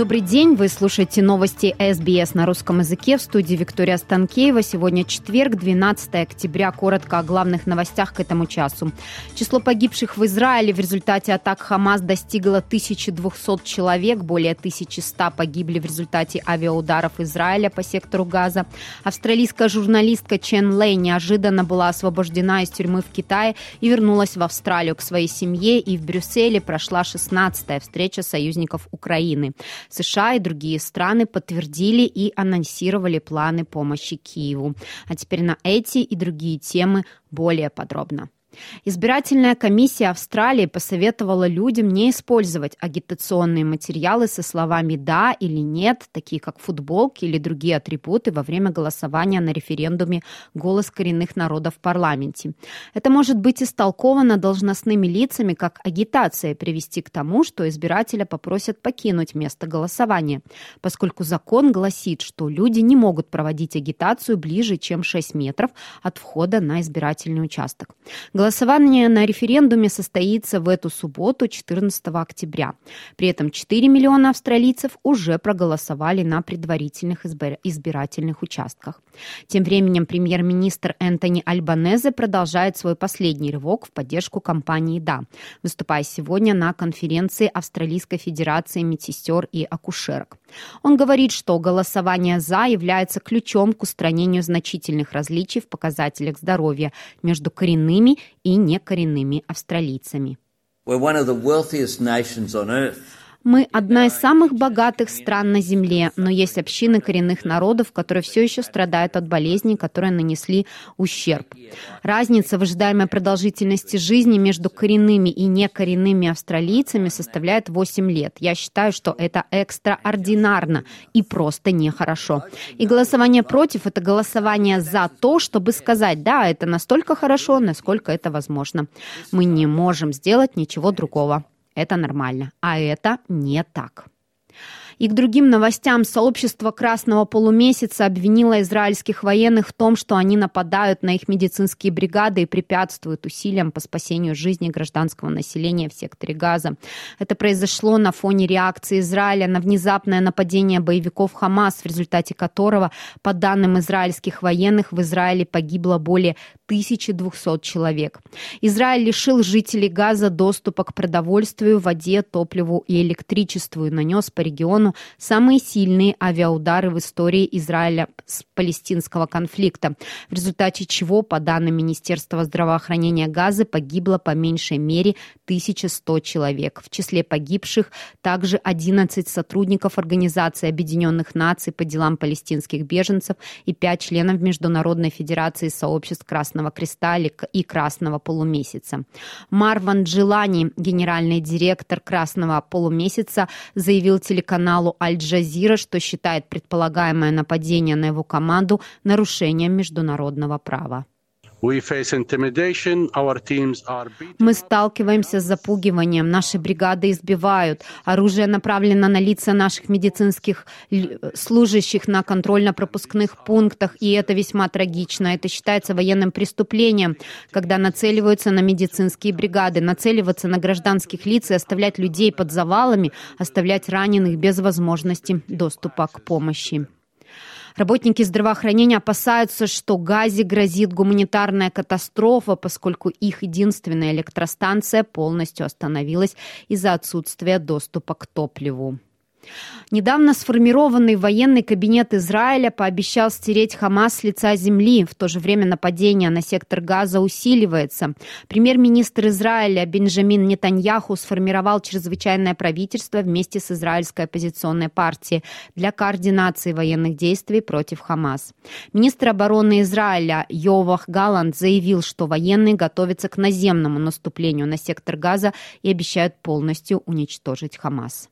Добрый день, вы слушаете новости СБС на русском языке в студии Виктория Станкеева. Сегодня четверг, 12 октября. Коротко о главных новостях к этому часу. Число погибших в Израиле в результате атак Хамас достигло 1200 человек. Более 1100 погибли в результате авиаударов Израиля по сектору Газа. Австралийская журналистка Чен Лэй неожиданно была освобождена из тюрьмы в Китае и вернулась в Австралию к своей семье. И в Брюсселе прошла 16-я встреча союзников Украины. США и другие страны подтвердили и анонсировали планы помощи Киеву. А теперь на эти и другие темы более подробно. Избирательная комиссия Австралии посоветовала людям не использовать агитационные материалы со словами «да» или «нет», такие как футболки или другие атрибуты во время голосования на референдуме «Голос коренных народов» в парламенте. Это может быть истолковано должностными лицами как агитация привести к тому, что избирателя попросят покинуть место голосования, поскольку закон гласит, что люди не могут проводить агитацию ближе, чем 6 метров от входа на избирательный участок. Голосование на референдуме состоится в эту субботу, 14 октября. При этом 4 миллиона австралийцев уже проголосовали на предварительных избирательных участках. Тем временем премьер-министр Энтони Альбанезе продолжает свой последний рывок в поддержку кампании «Да», выступая сегодня на конференции Австралийской Федерации медсестер и акушерок. Он говорит, что голосование «за» является ключом к устранению значительных различий в показателях здоровья между коренными и некоренными австралийцами. We're one of the wealthiest nations on earth. Мы одна из самых богатых стран на Земле, но есть общины коренных народов, которые все еще страдают от болезней, которые нанесли ущерб. Разница в ожидаемой продолжительности жизни между коренными и некоренными австралийцами составляет 8 лет. Я считаю, что это экстраординарно и просто нехорошо. И голосование против – это голосование за то, чтобы сказать, да, это настолько хорошо, насколько это возможно. Мы не можем сделать ничего другого. Это нормально. А это не так. И к другим новостям сообщество Красного полумесяца обвинило израильских военных в том, что они нападают на их медицинские бригады и препятствуют усилиям по спасению жизни гражданского населения в секторе Газа. Это произошло на фоне реакции Израиля на внезапное нападение боевиков Хамас, в результате которого, по данным израильских военных, в Израиле погибло более 1200 человек. Израиль лишил жителей Газа доступа к продовольствию, воде, топливу и электричеству и нанес по региону самые сильные авиаудары в истории Израиля с палестинского конфликта, в результате чего, по данным Министерства здравоохранения Газы, погибло по меньшей мере 1100 человек. В числе погибших также 11 сотрудников Организации Объединенных Наций по делам палестинских беженцев и 5 членов Международной Федерации сообществ Красного Креста и Красного Полумесяца. Марван Джилани, генеральный директор Красного Полумесяца, заявил телеканалу телеканалу Аль-Джазира, что считает предполагаемое нападение на его команду нарушением международного права. Мы сталкиваемся с запугиванием. Наши бригады избивают. Оружие направлено на лица наших медицинских служащих на контрольно-пропускных пунктах. И это весьма трагично. Это считается военным преступлением, когда нацеливаются на медицинские бригады. Нацеливаться на гражданских лиц и оставлять людей под завалами, оставлять раненых без возможности доступа к помощи. Работники здравоохранения опасаются, что Газе грозит гуманитарная катастрофа, поскольку их единственная электростанция полностью остановилась из-за отсутствия доступа к топливу. Недавно сформированный военный кабинет Израиля пообещал стереть Хамас с лица земли. В то же время нападение на сектор Газа усиливается. Премьер-министр Израиля Бенджамин Нетаньяху сформировал чрезвычайное правительство вместе с израильской оппозиционной партией для координации военных действий против Хамас. Министр обороны Израиля Йовах Галанд заявил, что военные готовятся к наземному наступлению на сектор Газа и обещают полностью уничтожить Хамас.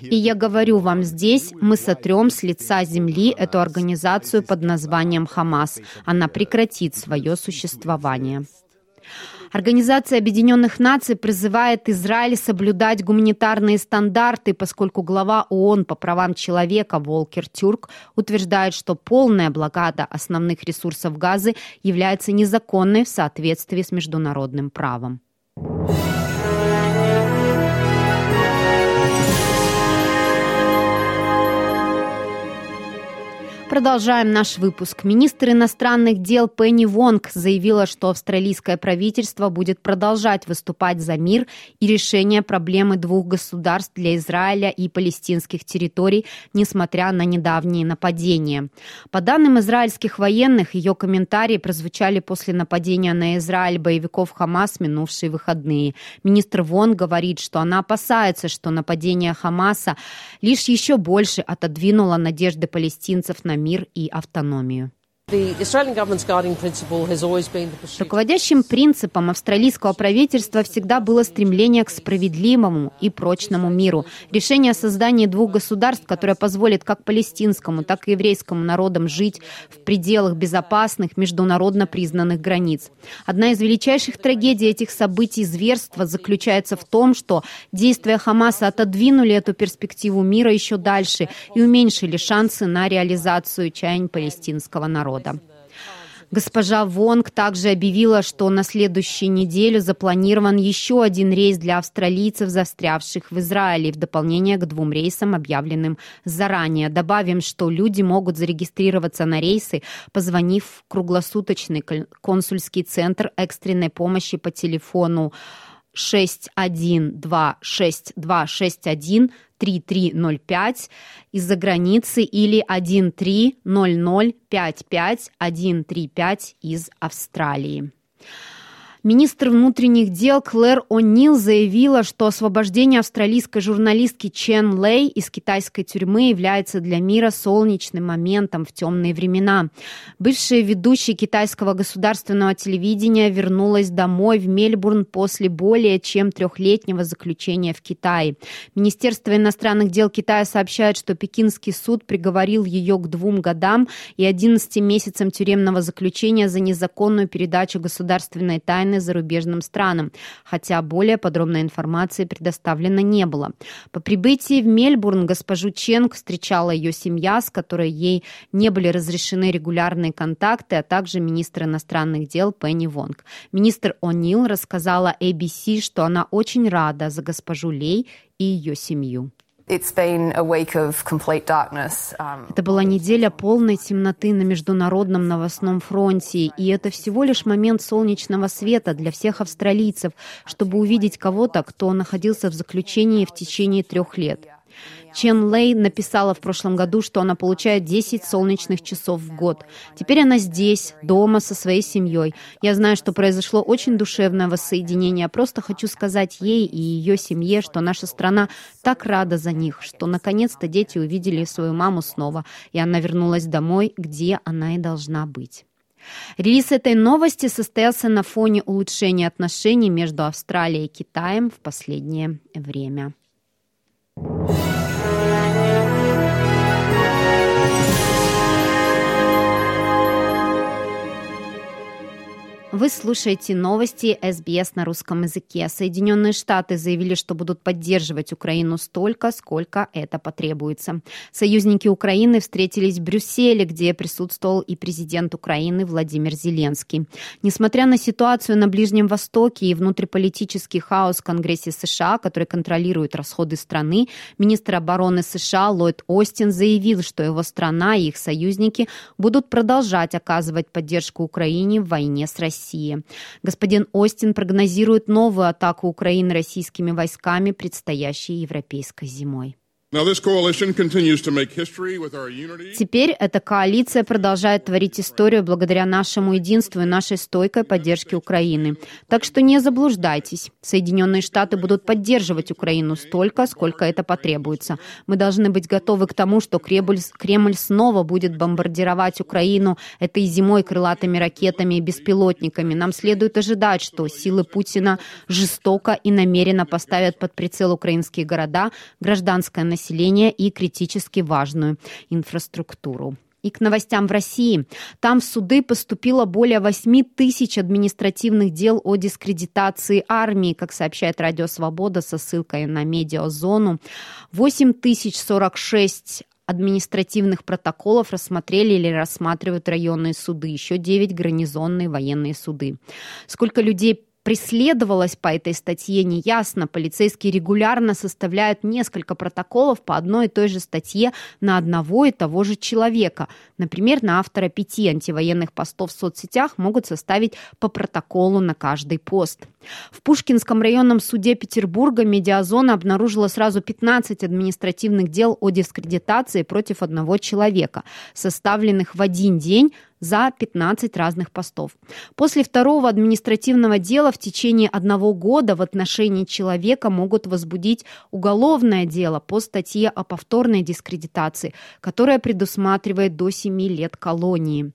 И я говорю вам здесь, мы сотрем с лица земли эту организацию под названием Хамас. Она прекратит свое существование. Организация Объединенных Наций призывает Израиль соблюдать гуманитарные стандарты, поскольку глава ООН по правам человека Волкер Тюрк утверждает, что полная блокада основных ресурсов Газы является незаконной в соответствии с международным правом. Продолжаем наш выпуск. Министр иностранных дел Пенни Вонг заявила, что австралийское правительство будет продолжать выступать за мир и решение проблемы двух государств для Израиля и палестинских территорий, несмотря на недавние нападения. По данным израильских военных, ее комментарии прозвучали после нападения на Израиль боевиков Хамас минувшие выходные. Министр Вон говорит, что она опасается, что нападение Хамаса лишь еще больше отодвинуло надежды палестинцев на мир и автономию. Руководящим принципом австралийского правительства всегда было стремление к справедливому и прочному миру. Решение о создании двух государств, которое позволит как палестинскому, так и еврейскому народам жить в пределах безопасных, международно признанных границ. Одна из величайших трагедий этих событий зверства заключается в том, что действия Хамаса отодвинули эту перспективу мира еще дальше и уменьшили шансы на реализацию чаяний палестинского народа народа. Госпожа Вонг также объявила, что на следующей неделе запланирован еще один рейс для австралийцев, застрявших в Израиле, в дополнение к двум рейсам, объявленным заранее. Добавим, что люди могут зарегистрироваться на рейсы, позвонив в круглосуточный консульский центр экстренной помощи по телефону 6126261 3305 из-за границы или 130055 из Австралии. Министр внутренних дел Клэр О'Нил заявила, что освобождение австралийской журналистки Чен Лэй из китайской тюрьмы является для мира солнечным моментом в темные времена. Бывшая ведущая китайского государственного телевидения вернулась домой в Мельбурн после более чем трехлетнего заключения в Китае. Министерство иностранных дел Китая сообщает, что пекинский суд приговорил ее к двум годам и 11 месяцам тюремного заключения за незаконную передачу государственной тайны цены зарубежным странам, хотя более подробной информации предоставлено не было. По прибытии в Мельбурн госпожу Ченг встречала ее семья, с которой ей не были разрешены регулярные контакты, а также министр иностранных дел Пенни Вонг. Министр О'Нил рассказала ABC, что она очень рада за госпожу Лей и ее семью. Um, это была неделя полной темноты на международном новостном фронте, и это всего лишь момент солнечного света для всех австралийцев, чтобы увидеть кого-то, кто находился в заключении в течение трех лет. Чен Лэй написала в прошлом году, что она получает 10 солнечных часов в год. Теперь она здесь, дома, со своей семьей. Я знаю, что произошло очень душевное воссоединение. Просто хочу сказать ей и ее семье, что наша страна так рада за них, что наконец-то дети увидели свою маму снова, и она вернулась домой, где она и должна быть. Релиз этой новости состоялся на фоне улучшения отношений между Австралией и Китаем в последнее время. Вы слушаете новости СБС на русском языке. Соединенные Штаты заявили, что будут поддерживать Украину столько, сколько это потребуется. Союзники Украины встретились в Брюсселе, где присутствовал и президент Украины Владимир Зеленский. Несмотря на ситуацию на Ближнем Востоке и внутриполитический хаос в Конгрессе США, который контролирует расходы страны, министр обороны США Ллойд Остин заявил, что его страна и их союзники будут продолжать оказывать поддержку Украине в войне с Россией. России. Господин Остин прогнозирует новую атаку Украины российскими войсками предстоящей европейской зимой. Теперь эта коалиция продолжает творить историю благодаря нашему единству и нашей стойкой поддержке Украины. Так что не заблуждайтесь. Соединенные Штаты будут поддерживать Украину столько, сколько это потребуется. Мы должны быть готовы к тому, что Кремль, Кремль снова будет бомбардировать Украину этой зимой крылатыми ракетами и беспилотниками. Нам следует ожидать, что силы Путина жестоко и намеренно поставят под прицел украинские города, гражданское население населения и критически важную инфраструктуру. И к новостям в России. Там в суды поступило более 8 тысяч административных дел о дискредитации армии, как сообщает Радио Свобода со ссылкой на медиазону. 8 тысяч 46 административных протоколов рассмотрели или рассматривают районные суды, еще 9 гарнизонные военные суды. Сколько людей преследовалась по этой статье, неясно. Полицейские регулярно составляют несколько протоколов по одной и той же статье на одного и того же человека. Например, на автора пяти антивоенных постов в соцсетях могут составить по протоколу на каждый пост. В Пушкинском районном суде Петербурга медиазона обнаружила сразу 15 административных дел о дискредитации против одного человека, составленных в один день за 15 разных постов. После второго административного дела в течение одного года в отношении человека могут возбудить уголовное дело по статье о повторной дискредитации, которая предусматривает до 7 лет колонии.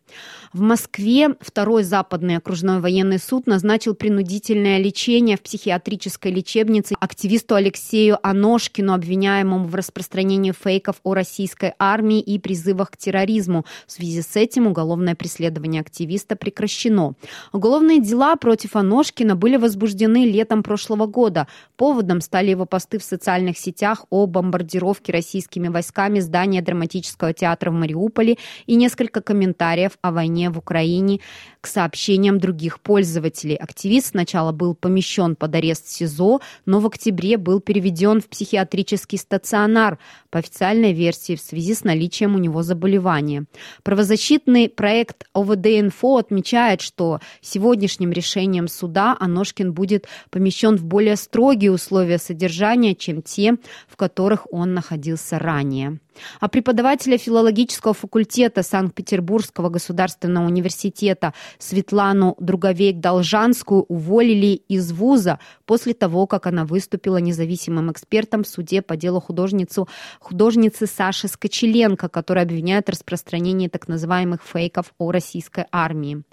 В Москве второй западный окружной военный суд назначил принудительное лечение в психиатрической лечебнице активисту Алексею Аношкину, обвиняемому в распространении фейков о российской армии и призывах к терроризму. В связи с этим уголовное преследование активиста прекращено. Уголовные дела против Аношкина были возбуждены летом прошлого года. Поводом стали его посты в социальных сетях о бомбардировке российскими войсками здания драматического театра в Мариуполе и несколько комментариев о войне в Украине к сообщениям других пользователей. Активист сначала был помещен под арест СИЗО, но в октябре был переведен в психиатрический стационар по официальной версии в связи с наличием у него заболевания. Правозащитный Проект ОВД-инфо отмечает, что сегодняшним решением суда Аношкин будет помещен в более строгие условия содержания, чем те, в которых он находился ранее. А преподавателя филологического факультета Санкт-Петербургского государственного университета Светлану Друговейк-Должанскую уволили из вуза после того, как она выступила независимым экспертом в суде по делу художницу, художницы Саши Скочеленко, которая обвиняет в распространении так называемых фейков о российской армии.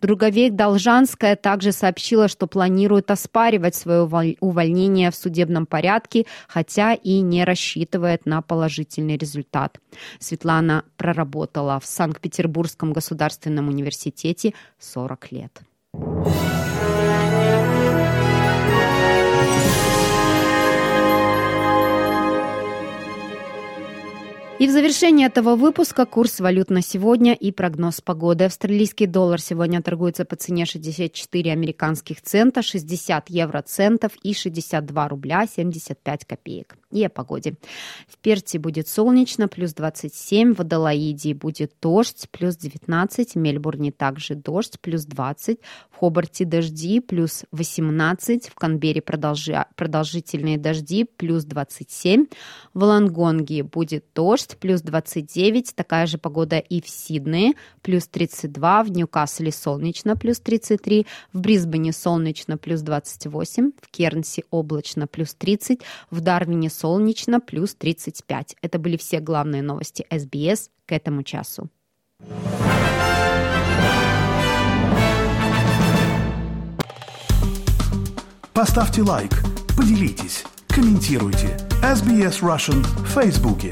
Друговейк-Должанская также сообщила, что планирует оспаривать свое увольнение в судебном порядке, хотя и не рассчитывает на положительный положительный результат. Светлана проработала в Санкт-Петербургском государственном университете 40 лет. И в завершении этого выпуска курс валют на сегодня и прогноз погоды. Австралийский доллар сегодня торгуется по цене 64 американских цента, 60 евроцентов и 62 рубля 75 копеек. И о погоде. В Перте будет солнечно, плюс 27, в Адалаиде будет дождь, плюс 19, в Мельбурне также дождь, плюс 20, в Хобарте дожди, плюс 18, в Канбере продолжи, продолжительные дожди, плюс 27, в Лангонге будет дождь, плюс 29, такая же погода и в Сиднее, плюс 32, в Ньюкасле солнечно, плюс 33, в Брисбене солнечно, плюс 28, в Кернсе облачно, плюс 30, в Дарвине солнечно, плюс 35. Это были все главные новости СБС к этому часу. Поставьте лайк, поделитесь, комментируйте. SBS Russian в Фейсбуке.